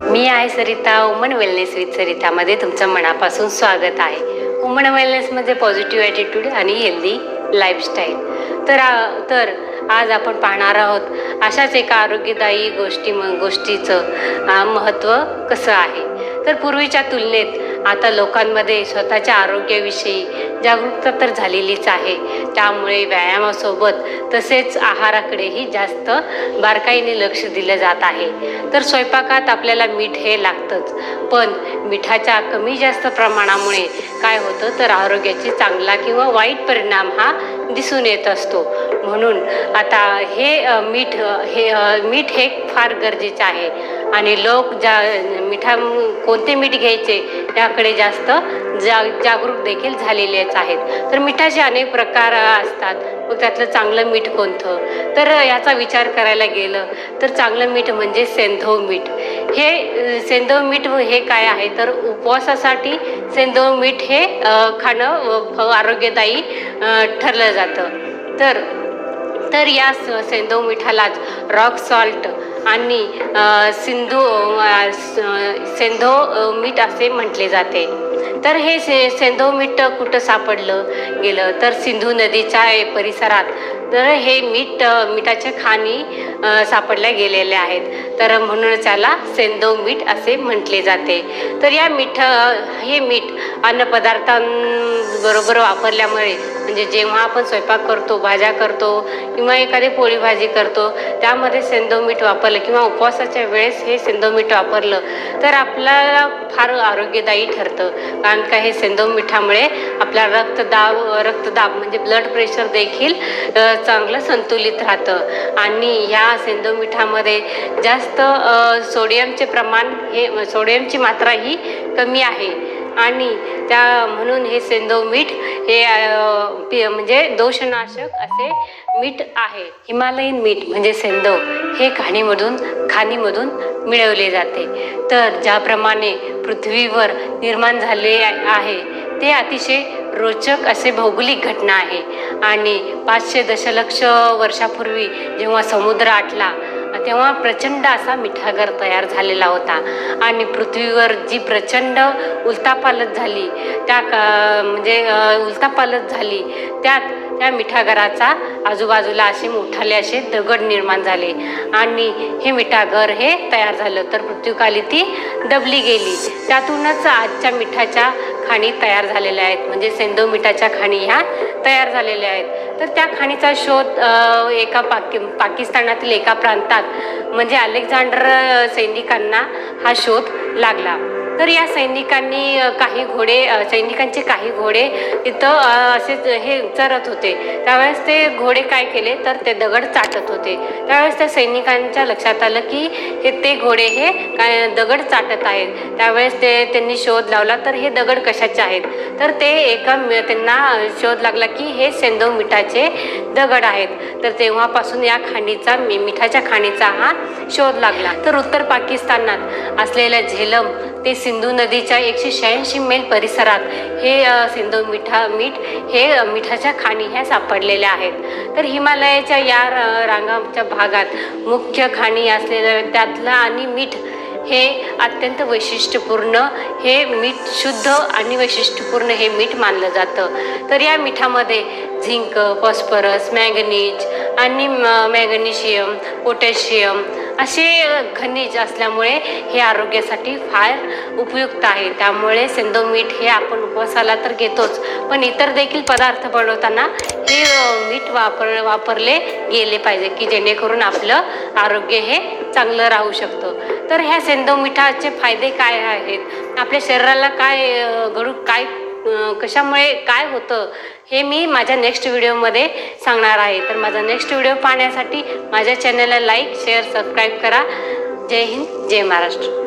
मी आहे Sarita woman wellness with सरितामध्ये तुमचं मनापासून स्वागत आहे. उमन वेलनेसमध्ये पॉझिटिव्ह ॲटिट्यूड आणि हेल्दी लाईफस्टाईल तर आ- तर आज आपण पाहणार आहोत अशाच एका आरोग्यदायी गोष्टी म गोष्टीचं महत्त्व कसं आहे? तर पूर्वीच्या तुलनेत आता लोकांमध्ये स्वतःच्या आरोग्याविषयी जागरूकता तर झालेलीच आहे. त्यामुळे व्यायामासोबत तसेच आहाराकडेही जास्त बारकाईने लक्ष दिलं जात आहे. तर स्वयंपाकात आपल्याला मीठ हे लागतंच. पण मिठाच्या कमी जास्त प्रमाणामुळे काय होतं तर आरोग्याची चांगला किंवा वाईट परिणाम हा दिसून येत असतो. म्हणून आता हे मीठ हे मीठ हे फार गरजेचं आहे. आणि लोक ज्या मिठा कोणते मीठ घ्यायचे त्याकडे जास्त जा जागरूक देखील झालेलेच आहेत. तर मिठाचे अनेक प्रकार असतात. मग त्यातलं चांगलं मीठ कोणतं? तर याचा विचार करायला गेलं तर चांगलं मीठ म्हणजे सेंधव मीठ. हे सेंधव मीठ हे काय आहे? तर उपवासासाठी सेंधव मीठ हे खाणं आरोग्यदायी ठरलं जातं. तर तर या स- सेंधव मिठालाच रॉक सॉल्ट आणि सिंधू सेंधो स- सेंधव मीठ असे म्हटले जाते. तर हे से सेंधव मीठ कुठं सापडलं गेलं? तर सिंधू नदीच्या परिसरात. तर हे मीठ मिठाच्या खाणी सापडल्या गेलेल्या आहेत. तर म्हणून त्याला सेंधव मीठ असे म्हटले जाते. तर या मीठ हे मीठ अन्नपदार्थांबरोबर वापरल्यामुळे म्हणजे जेव्हा आपण स्वयंपाक करतो भाज्या करतो किंवा एखादी पोळी भाजी करतो त्यामध्ये सेंधव मीठ वापरलं किंवा उपवासाच्या वेळेस हे सेंधव मीठ वापरलं तर आपल्याला फार आरोग्यदायी ठरतं. कारण का हे सेंदव मिठामुळे आपला रक्तदाब रक्तदाब म्हणजे ब्लड प्रेशर देखील चांगलं संतुलित राहतं. आणि ह्या सेंदव मिठामध्ये जास्त सोडियमचे प्रमाण हे सोडियमची मात्रा ही कमी आहे. आणि त्या म्हणून हे सेंदव मीठ हे म्हणजे दोषनाशक असे मीठ आहे. हिमालयीन मीठ म्हणजे सेंदव हे खाणीमधून खाणीमधून मिळवले जाते. तर ज्याप्रमाणे पृथ्वीवर निर्माण झाले आहे ते अतिशय रोचक असे भौगोलिक घटना आहे. आणि पाचशे दशलक्ष वर्षापूर्वी जेव्हा समुद्र आटला तेव्हा प्रचंड असा मिठागर तयार झालेला होता. आणि पृथ्वीवर जी प्रचंड उलतापालत झाली त्या का म्हणजे उलतापालत झाली त्यात त्या मिठागराचा आजूबाजूला असे मोठाले असे दगड निर्माण झाले. आणि हे मिठागर हे तयार झालं. तर पृथ्वीकाली ती दबली गेली. त्यातूनच आजच्या मिठाच्या खाणी तयार झालेल्या आहेत. म्हणजे सेंदो मिठाच्या खाणी ह्या तयार झालेल्या आहेत. तर त्या खाणीचा शोध एका पाकि पाकिस्तानातील एका प्रांतात म्हणजे अलेक्झांडर सैनिकांना हा शोध लागला. तर या सैनिकांनी काही घोडे सैनिकांचे काही घोडे इथं असे हे चरत होते. त्यावेळेस ते घोडे काय केले? तर ते दगड चाटत होते. त्यावेळेस त्या सैनिकांच्या लक्षात आलं की हे ते घोडे हे काय दगड चाटत आहेत. त्यावेळेस ते त्यांनी शोध लावला तर हे दगड कशाचे आहेत? तर ते एका त्यांना शोध लागला की हे सेंदव मिठाचे दगड आहेत. तर तेव्हापासून या खाणीचा मी- मिठाच्या खाणीचा हा शोध लागला. तर उत्तर पाकिस्तानात असलेल्या झेलम ते सिंधू नदीच्या एकशे शहाऐंशी मैल परिसरात हे सिंधू मिठा मीठ हे मिठाच्या खाणी ह्या सापडलेल्या आहेत. तर हिमालयाच्या या रांगाच्या भागात मुख्य खाणी असलेल्या त्यातलं आणि मीठ हे अत्यंत वैशिष्ट्यपूर्ण हे मीठ शुद्ध आणि वैशिष्ट्यपूर्ण हे मीठ मानलं जातं. तर या मिठामध्ये झिंक फॉस्फरस मॅगनीज आणि म- मॅग्नेशियम पोटॅशियम असे खनिज असल्यामुळे हे आरोग्यासाठी फार उपयुक्त आहे. त्यामुळे सेंधव मीठ हे आपण उपवासाला तर घेतोच पण इतर देखील पदार्थ बनवताना हे मीठ वापर वापरले गेले पाहिजे की जेणेकरून आपलं आरोग्य हे चांगलं राहू शकतं. तर ह्या सेंधव मिठाचे फायदे काय आहेत? आपल्या शरीराला काय घडू काय कशामुळे काय होतं हे मी माझ्या नेक्स्ट व्हिडिओमध्ये सांगणार आहे. तर माझा नेक्स्ट व्हिडिओ पाहण्यासाठी माझ्या चॅनलला लाईक शेअर सबस्क्राईब करा. जय हिंद जय महाराष्ट्र.